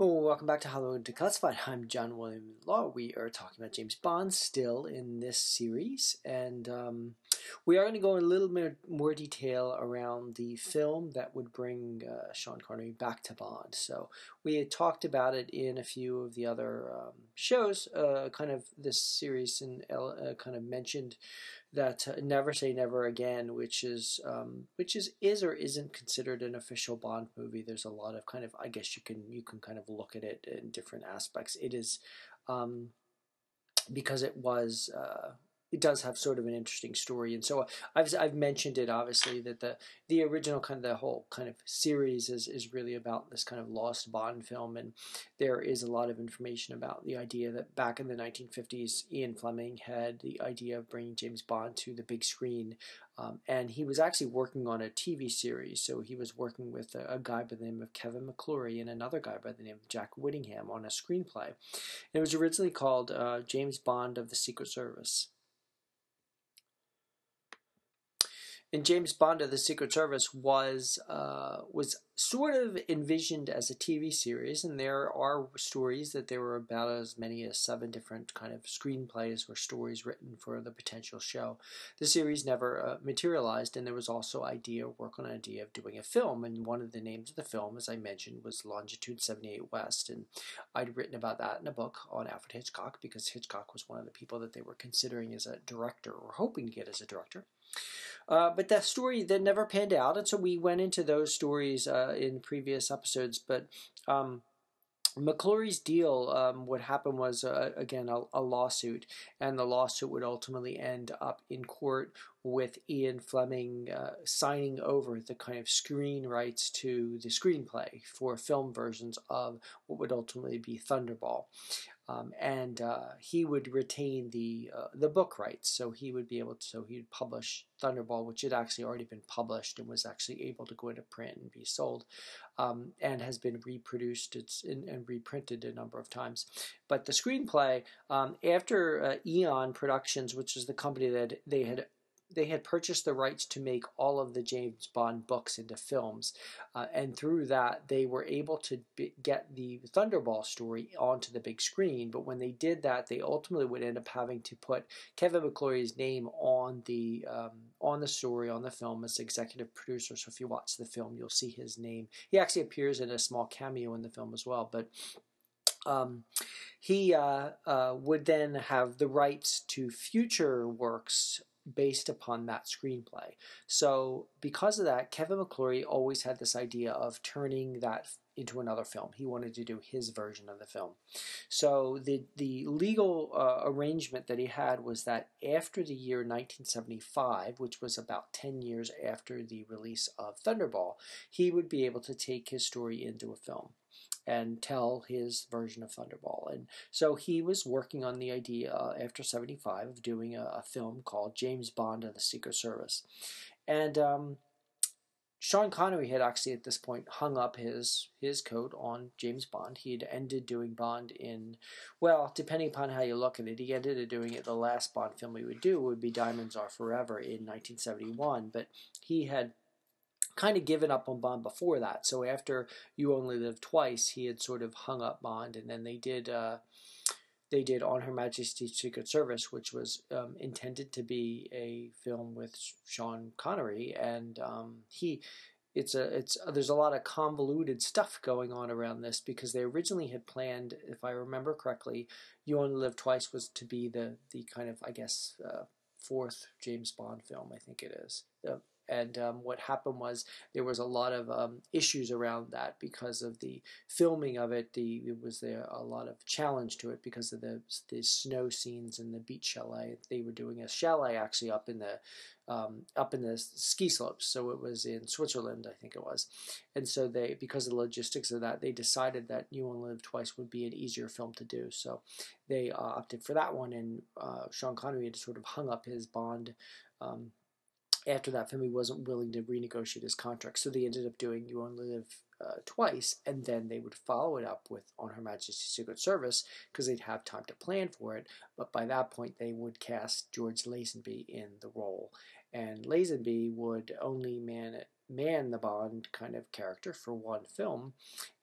Well, welcome back to Hollywood Declassified. I'm John William Law. We are talking about James Bond still in this series, and um, we are going to go in a little bit more detail around the film that would bring uh, Sean Connery back to Bond. So we had talked about it in a few of the other um, shows, uh, kind of this series, and uh, kind of mentioned that uh, Never Say Never Again, which is um, which is is or isn't considered an official Bond movie. There's a lot of kind of I guess you can you can kind of look at it in different aspects. It is um, because it was uh, it does have sort of an interesting story. And so I've I've mentioned it obviously that the the original kind of the whole kind of series is is really about this kind of lost Bond film, and there is a lot of information about the idea that back in the 1950s, Ian Fleming had the idea of bringing James Bond to the big screen. Um, and he was actually working on a TV series, so he was working with a, a, guy by the name of Kevin McClory and another guy by the name of Jack Whittingham on a screenplay. And it was originally called uh, James Bond of the Secret Service. And James Bond of the Secret Service was uh, was sort of envisioned as a TV series, and there are stories that there were about as many as seven different kind of screenplays or stories written for the potential show. The series never uh, materialized, and there was also idea work on idea of doing a film, and one of the names of the film, as I mentioned, was Longitude Seventy Eight West, and I'd written about that in a book on Alfred Hitchcock because Hitchcock was one of the people that they were considering as a director or hoping to get as a director. Uh, but that story that never panned out, and so we went into those stories uh, in previous episodes. But um, McClory's deal, um, what happened was, uh, again, a, a, lawsuit, and the lawsuit would ultimately end up in court with Ian Fleming uh, signing over the kind of screen rights to the screenplay for film versions of what would ultimately be Thunderball. Um, and uh, he would retain the uh, the book rights, so he would be able to. So he'd publish Thunderball, which had actually already been published and was actually able to go into print and be sold, um, and has been reproduced in, and reprinted a number of times. But the screenplay, um, after uh, Eon Productions, which is the company that they had they had purchased the rights to make all of the James Bond books into films, uh, and through that they were able to get the Thunderball story onto the big screen. But when they did that, they ultimately would end up having to put Kevin McClory's name on the um, on the story on the film as executive producer. So if you watch the film, you'll see his name. He actually appears in a small cameo in the film as well, but. Um, he uh, uh, would then have the rights to future works based upon that screenplay. So, because of that, Kevin McClory always had this idea of turning that into another film. He wanted to do his version of the film. So, the, the legal uh, arrangement that he had was that after the year 1975, which was about 10 years after the release of Thunderball, he would be able to take his story into a film and tell his version of Thunderball. And so he was working on the idea after 75 of doing a, a, film called James Bond of the Secret Service. And um, Sean Connery had actually at this point hung up his his coat on James Bond. He had ended doing Bond in, well, depending upon how you look at it, he ended up doing it. The last Bond film he would do would be Diamonds Are Forever in 1971, but he had kind of given up on Bond before that. So after You Only Live Twice, he had sort of hung up Bond, and then they did uh, they did On Her Majesty's Secret Service, which was um, intended to be a film with Sean Connery, and um, he. It's a it's there's a lot of convoluted stuff going on around this because they originally had planned, if I remember correctly, You Only Live Twice was to be the the kind of I guess uh, fourth James Bond film, I think it is. Uh, and um, what happened was there was a lot of um, issues around that because of the filming of it. The it was there a lot of challenge to it because of the the snow scenes and the beach chalet. They were doing a chalet actually up in the um, up in the ski slopes. So it was in Switzerland, I think it was. And so they, because of the logistics of that, they decided that You Only Live Twice would be an easier film to do. So they uh, opted for that one, and uh, Sean Connery had sort of hung up his Bond um, after that he wasn't willing to renegotiate his contract, so they ended up doing "You Only Live uh, Twice," and then they would follow it up with "On Her Majesty's Secret Service" because they'd have time to plan for it. But by that point, they would cast George Lazenby in the role, and Lazenby would only man man the Bond kind of character for one film,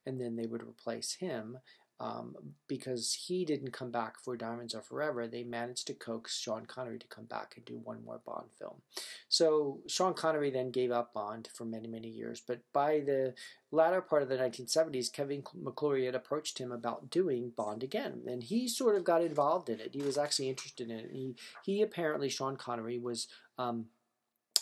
and then they would replace him um, because he didn't come back for Diamonds Are Forever, they managed to coax Sean Connery to come back and do one more Bond film. So Sean Connery then gave up Bond for many, many years. But by the latter part of the 1970s, Kevin McClory had approached him about doing Bond again. And he sort of got involved in it. He was actually interested in it. He, he apparently, Sean Connery, was. Um,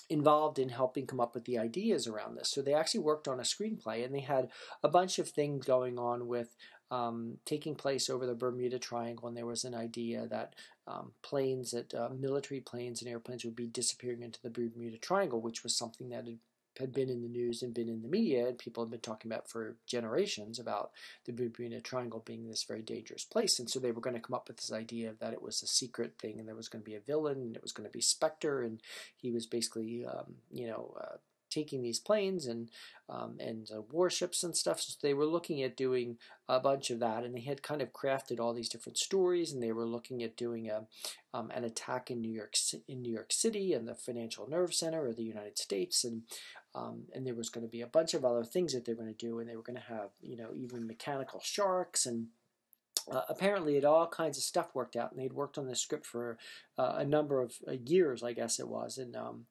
involved in helping come up with the ideas around this. So they actually worked on a screenplay and they had a bunch of things going on with um, taking place over the Bermuda Triangle, and there was an idea that um, planes, that uh, military planes and airplanes would be disappearing into the Bermuda Triangle, which was something that had, had been in the news and been in the media, and people had been talking about for generations about the Bermuda Triangle being this very dangerous place. And so they were going to come up with this idea that it was a secret thing, and there was going to be a villain, and it was going to be Spectre, and he was basically, um, you know, uh, taking these planes and um, and uh, warships and stuff. So they were looking at doing a bunch of that, and they had kind of crafted all these different stories, and they were looking at doing a um, an attack in New York in New York City and the Financial Nerve Center of the United States, and um, and there was going to be a bunch of other things that they were going to do, and they were going to have you know even mechanical sharks and. Uh, apparently, it all kinds of stuff worked out, and they'd worked on the script for uh, a number of uh, years, I guess it was, and um,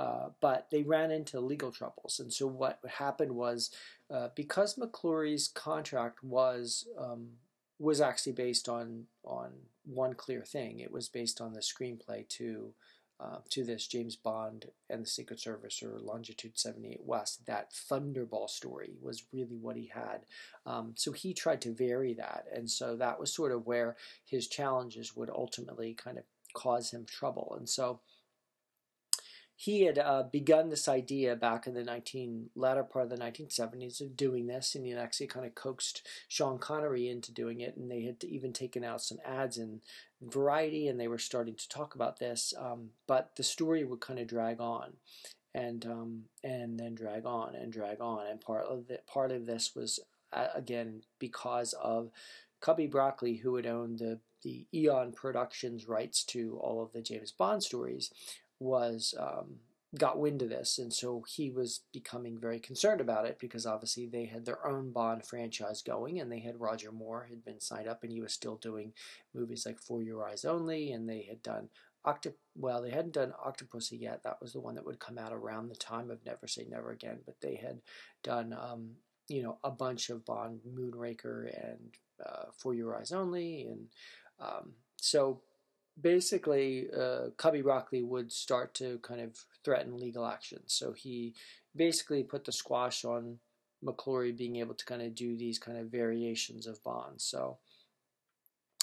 uh, but they ran into legal troubles. And so what happened was, uh, because McClory's contract was um, was actually based on on one clear thing. It was based on the screenplay to uh, to this James Bond and the Secret Service or Longitude 78 West. That Thunderball story was really what he had. Um, so he tried to vary that, and so that was sort of where his challenges would ultimately kind of cause him trouble. And so he had uh, begun this idea back in the 19 latter part of the 1970s of doing this, and he actually kind of coaxed Sean Connery into doing it, and they had even taken out some ads in Variety, and they were starting to talk about this, um, but the story would kind of drag on, and um, and then drag on and drag on, and part of the, part of this was uh, again because of Cubby Broccoli, who had owned the the Eon Productions rights to all of the James Bond stories, was um, got wind of this, and so he was becoming very concerned about it because obviously they had their own Bond franchise going, and they had Roger Moore had been signed up, and he was still doing movies like For Your Eyes Only, and they had done Octop. Well, they hadn't done Octopussy yet. That was the one that would come out around the time of Never Say Never Again, but they had done. Um, you know, a bunch of Bond, Moonraker, and uh, For Your Eyes Only, and um, so basically, uh, Cubby Broccoli would start to kind of threaten legal action. So he basically put the squash on McClory being able to kind of do these kind of variations of bonds. So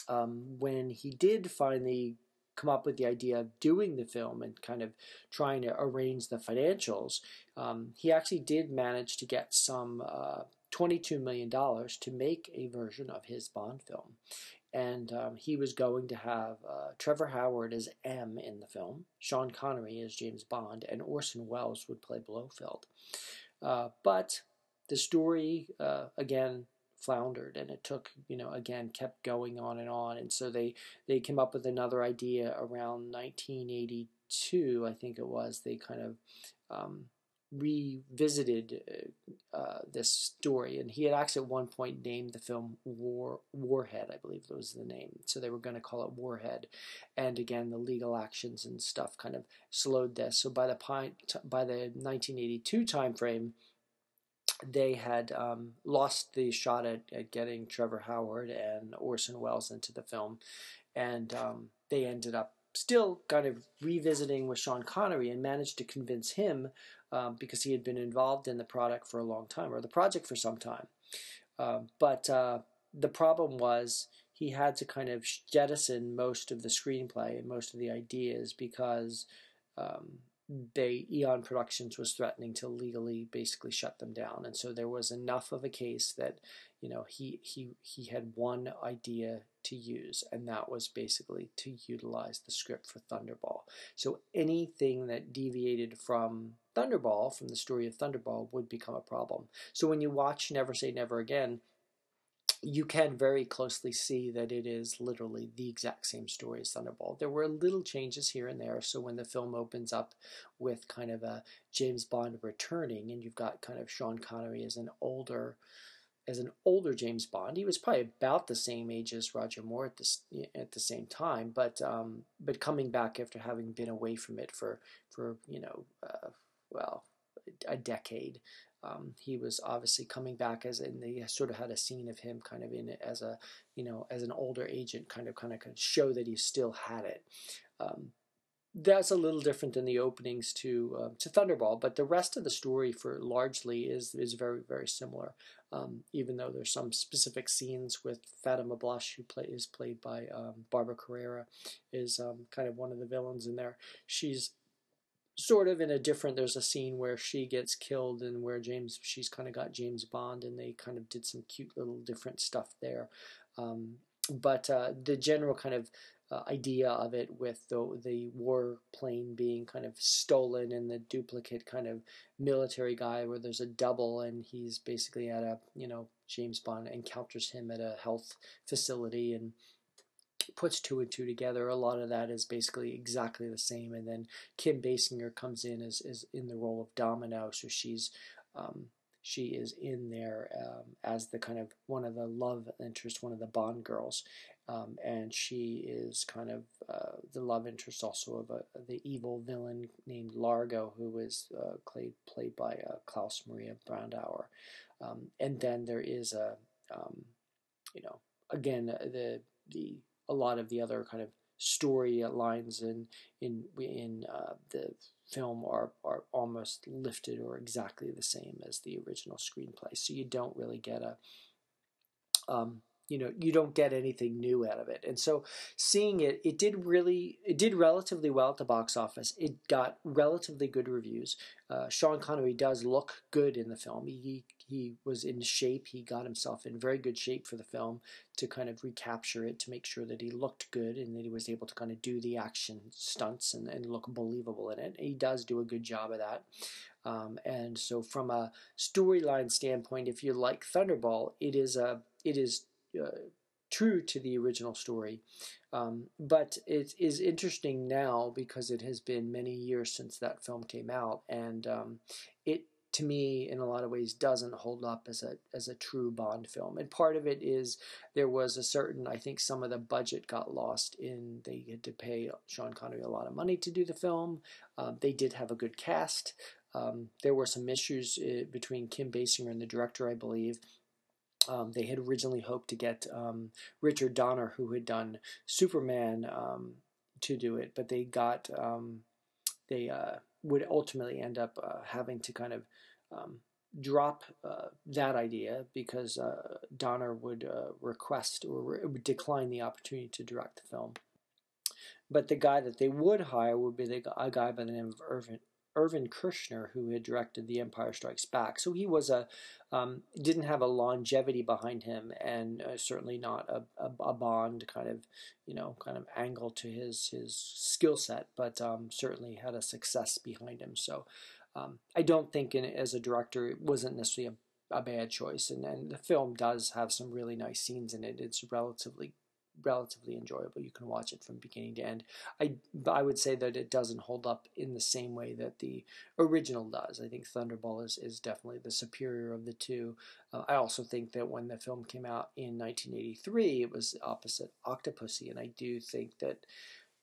um, when he did finally come up with the idea of doing the film and kind of trying to arrange the financials, um, he actually did manage to get some uh, $22 million to make a version of his Bond film and um, he was going to have uh, Trevor Howard as M in the film, Sean Connery as James Bond, and Orson Welles would play Blofeld. Uh, but the story uh, again floundered, and it took you know again kept going on and on, and so they they came up with another idea around 1982, I think it was. They kind of um, revisited uh, uh, this story, and he had actually at one point named the film War Warhead, I believe was the name. So they were going to call it Warhead, and again the legal actions and stuff kind of slowed this. So by the by the 1982 timeframe, they had um, lost the shot at, at, getting Trevor Howard and Orson Welles into the film, and um, they ended up still kind of revisiting with Sean Connery and managed to convince him um, because he had been involved in the product for a long time or the project for some time. Uh, but uh, the problem was he had to kind of jettison most of the screenplay and most of the ideas because um, they Eon Productions was threatening to legally basically shut them down, and so there was enough of a case that you know he he he had one idea to use, and that was basically to utilize the script for Thunderball. So anything that deviated from Thunderball, from the story of Thunderball, would become a problem. So when you watch Never Say Never Again, you can very closely see that it is literally the exact same story as Thunderball. There were little changes here and there. So when the film opens up with kind of a James Bond returning, and you've got kind of Sean Connery as an older, as an older James Bond, he was probably about the same age as Roger Moore at this at the same time, but um, but coming back after having been away from it for for you know uh, well a decade. Um, he was obviously coming back as and they sort of had a scene of him kind of in it as a you know as an older agent kind of kind of show that he still had it um, that's a little different than the openings to uh, to Thunderball, but the rest of the story for largely is is very very similar. Um, even though there's some specific scenes with Fatima Blush, who play, is played by um, Barbara Carrera, is um, kind of one of the villains in there. She's sort of in a different there's a scene where she gets killed and where James she's kind of got James Bond and they kind of did some cute little different stuff there. Um, but uh, the general kind of uh, idea of it with the the war plane being kind of stolen and the duplicate kind of military guy where there's a double and he's basically at a you know James Bond encounters him at a health facility and puts two and two together. A lot of that is basically exactly the same. And then Kim Basinger comes in as, as in the role of Domino, so she's um, she is in there um, as the kind of one of the love interest, one of the Bond girls, um, and she is kind of uh, the love interest also of a, the evil villain named Largo, who is uh, played played by uh, Klaus Maria Brandauer, um, and then there is a um, you know again the the a lot of the other kind of story lines in in in uh, the film are are almost lifted or exactly the same as the original screenplay. So you don't really get a um, you know you don't get anything new out of it. And so seeing it it did really it did relatively well at the box office. It got relatively good reviews. Uh, sean connery does look good in the film. He he was in shape. He got himself in very good shape for the film to kind of recapture it to make sure that he looked good and that he was able to kind of do the action stunts and, and look believable in it. He does do a good job of that. Um, and so from a storyline standpoint if you like thunderball it is a it is true to the original story. Um, but it is interesting now because it has been many years since that film came out, and um, it to me in a lot of ways doesn't hold up as a as a true Bond film. And part of it is there was a certain I think some of the budget got lost in they had to pay Sean Connery a lot of money to do the film. Um, they did have a good cast. Um, there were some issues uh, between Kim Basinger and the director, I believe, um, they had originally hoped to get um, Richard Donner, who had done Superman, um, to do it, but they got um, they uh, would ultimately end up uh, having to kind of um, drop uh, that idea because uh, Donner would uh, request or re- decline the opportunity to direct the film. But the guy that they would hire would be the, a guy by the name of Irvin, Irvin Kershner, who had directed The Empire Strikes Back. So he was a um, didn't have a longevity behind him, and uh, certainly not a, a, a, Bond kind of you know kind of angle to his his skill set, but um, certainly had a success behind him. So um, I don't think in, as a director it wasn't necessarily a, a bad choice, and, and the film does have some really nice scenes in it. It's relatively relatively enjoyable. You can watch it from beginning to end. I I would say that it doesn't hold up in the same way that the original does. I think Thunderball is, is definitely the superior of the two. Uh, I also think that when the film came out in 1983, it was opposite Octopussy, and I do think that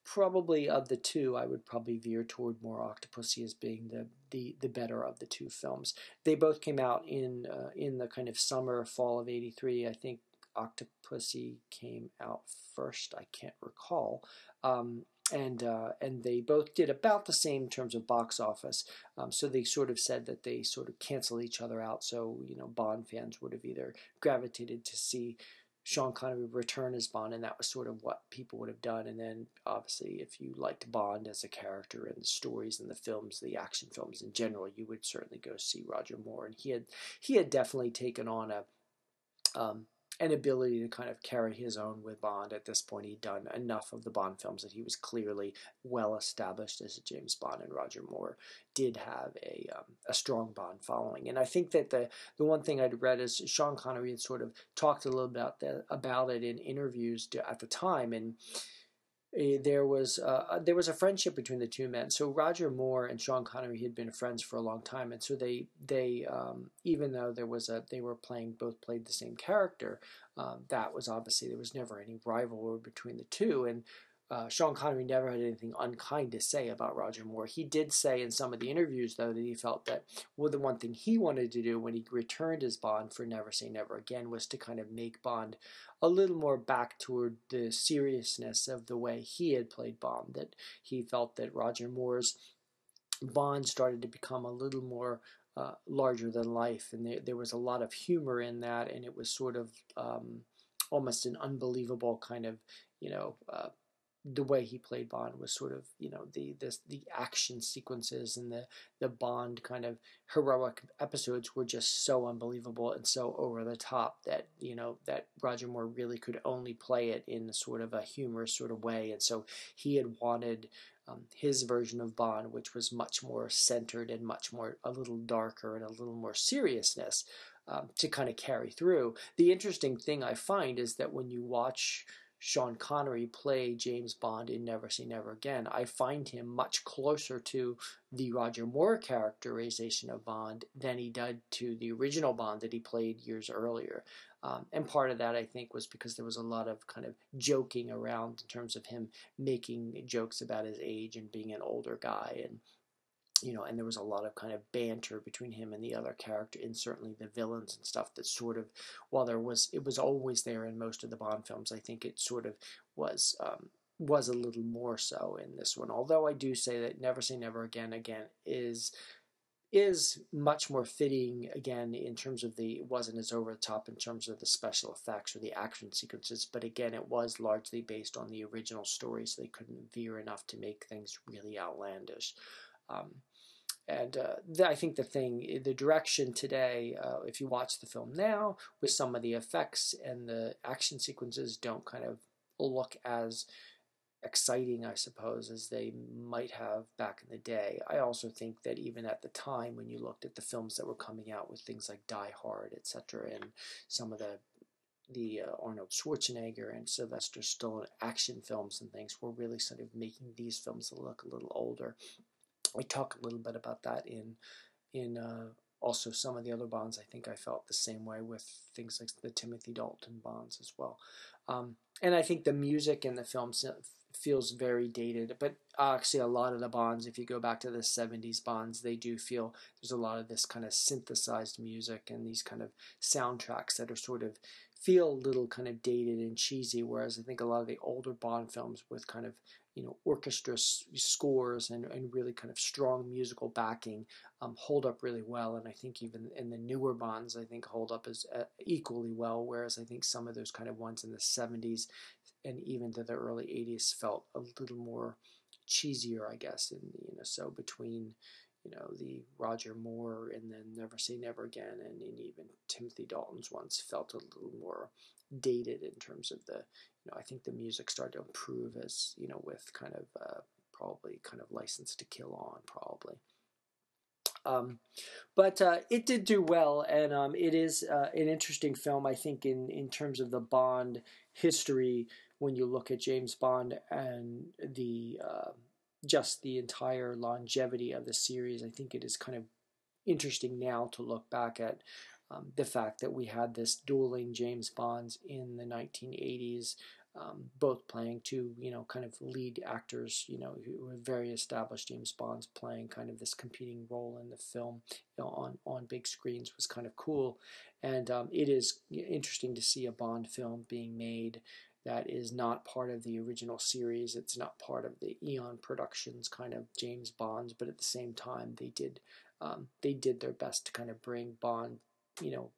probably of the two, I would probably veer toward more Octopussy as being the, the, the better of the two films. They both came out in uh, in the kind of summer fall of '83. I think Octopussy came out first. I can't recall. Um, and uh, and they both did about the same in terms of box office. Um, so they sort of said that they sort of cancel each other out. So you know, Bond fans would have either gravitated to see Sean Connery return as Bond, and that was sort of what people would have done. And then, obviously, if you liked Bond as a character and the stories and the films, the action films in general, you would certainly go see Roger Moore. And he had he had definitely taken on a um, an ability to kind of carry his own with Bond. At this point, he'd done enough of the Bond films that he was clearly well established as a James Bond, and Roger Moore did have a um, a strong Bond following. And I think that the the one thing I'd read is Sean Connery had sort of talked a little about that about it in interviews to, at the time, and there was uh, there was a friendship between the two men. So Roger Moore and Sean Connery had been friends for a long time, and so they they um, even though there was a they were playing both played the same character, um, that was obviously there was never any rivalry between the two, and uh, Sean Connery never had anything unkind to say about Roger Moore. He did say in some of the interviews, though, that he felt that well, the one thing he wanted to do when he returned as Bond for Never Say Never Again was to kind of make Bond a little more back toward the seriousness of the way he had played Bond. That he felt that Roger Moore's Bond started to become a little more uh, larger than life, and there, there was a lot of humor in that, and it was sort of um, almost an unbelievable kind of, you know, uh, the way he played Bond was sort of you know the this the action sequences and the the Bond kind of heroic episodes were just so unbelievable and so over the top that you know that Roger Moore really could only play it in sort of a humorous sort of way and so he had wanted um, his version of Bond which was much more centered and much more a little darker and a little more seriousness um, to kind of carry through. The interesting thing I find is that when you watch Sean Connery play James Bond in Never Say Never Again, I find him much closer to the Roger Moore characterization of Bond than he did to the original Bond that he played years earlier. Um, and part of that, I think, was because there was a lot of kind of joking around in terms of him making jokes about his age and being an older guy and you know, and there was a lot of kind of banter between him and the other character, and certainly the villains and stuff. That sort of, while there was, it was always there in most of the Bond films. I think it sort of was um, was a little more so in this one. Although I do say that Never Say Never Again again is is much more fitting again in terms of the it wasn't as over the top in terms of the special effects or the action sequences but again it was largely based on the original story so they couldn't veer enough to make things really outlandish um, and uh, the, I think the thing, the direction today, uh, if you watch the film now, with some of the effects and the action sequences, don't kind of look as exciting, I suppose, as they might have back in the day. I also think that even at the time, when you looked at the films that were coming out with things like Die Hard, etc., and some of the the uh, Arnold Schwarzenegger and Sylvester Stallone action films and things were really sort of making these films look a little older. I talk a little bit about that in in uh, also some of the other bonds. I think I felt the same way with things like the Timothy Dalton bonds as well. Um, and I think the music in the film feels very dated, but actually a lot of the bonds, if you go back to the 70s bonds, they do feel there's a lot of this kind of synthesized music and these kind of soundtracks that are sort of feel a little kind of dated and cheesy, whereas I think a lot of the older Bond films with kind of you know orchestra scores and, and really kind of strong musical backing um, hold up really well. And i think even in the newer bonds i think hold up as uh, equally well whereas i think some of those kind of ones in the 70s and even to the early 80s felt a little more cheesier i guess and you know so between you know the roger moore and then never say never again and, and even timothy dalton's ones felt a little more dated in terms of the you know, I think the music started to improve as, you know, with kind of uh, probably kind of license to kill on, probably. Um, but uh, it did do well, and um, it is uh, an interesting film, I think, in, in terms of the Bond history. When you look at James Bond and the uh, just the entire longevity of the series, I think it is kind of interesting now to look back at um, the fact that we had this dueling James Bonds in the 1980s, um, both playing two, you know, kind of lead actors, you know, who were very established James Bonds playing kind of this competing role in the film you know, on, on big screens was kind of cool. And um, it is interesting to see a Bond film being made that is not part of the original series. It's not part of the Eon Productions kind of James Bonds, but at the same time, they did um, they did their best to kind of bring Bond you know,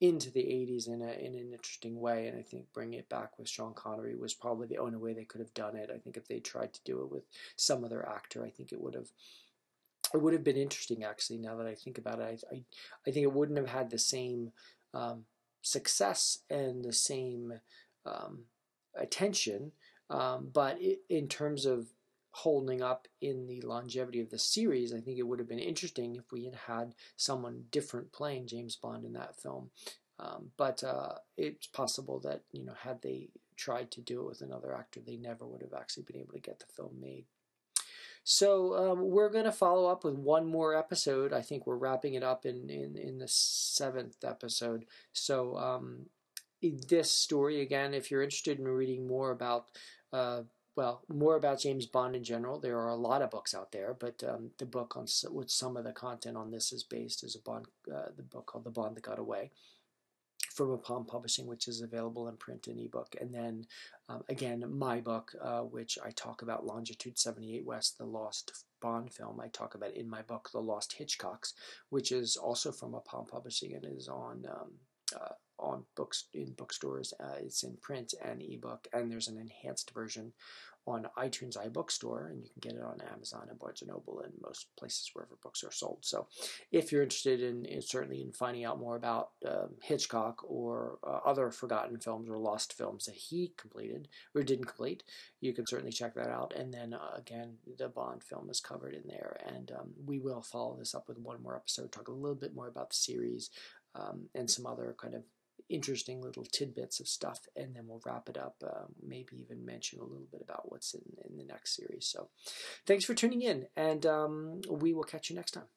into the 80s in, a, in an interesting way. And I think bringing it back with Sean Connery was probably the only way they could have done it. I think if they tried to do it with some other actor, I think it would have it would have been interesting actually now that I think about it. I, I, I think it wouldn't have had the same um, success and the same um, attention, um, but it, in terms of holding up in the longevity of the series, I think it would have been interesting if we had had someone different playing James Bond in that film. Um, but uh, it's possible that you know had they tried to do it with another actor, they never would have actually been able to get the film made. So um, we're going to follow up with one more episode. I think we're wrapping it up in in, in the seventh episode. So um, this story again, if you're interested in reading more about uh, well, more about James Bond in general. There are a lot of books out there, but um, the book on which some of the content on this is based is a Bond, uh, the book called The Bond That Got Away from Aplomb Publishing, which is available in print and ebook. And then um, again, my book, uh, which I talk about Longitude 78 West, the lost Bond film. I talk about in my book, The Lost Hitchcocks, which is also from Aplomb Publishing and is on um, uh, on books in bookstores. Uh, it's in print and ebook, and there's an enhanced version on iTunes iBookstore, and you can get it on Amazon and Barnes and Noble and most places wherever books are sold. So, if you're interested in, in certainly in finding out more about um, Hitchcock or uh, other forgotten films or lost films that he completed or didn't complete, you can certainly check that out. And then uh, again, the Bond film is covered in there, and um, we will follow this up with one more episode, talk a little bit more about the series um, and some other kind of interesting little tidbits of stuff, and then we'll wrap it up. Uh, maybe even mention a little bit about what's in, in the next series. So, thanks for tuning in, and um, we will catch you next time.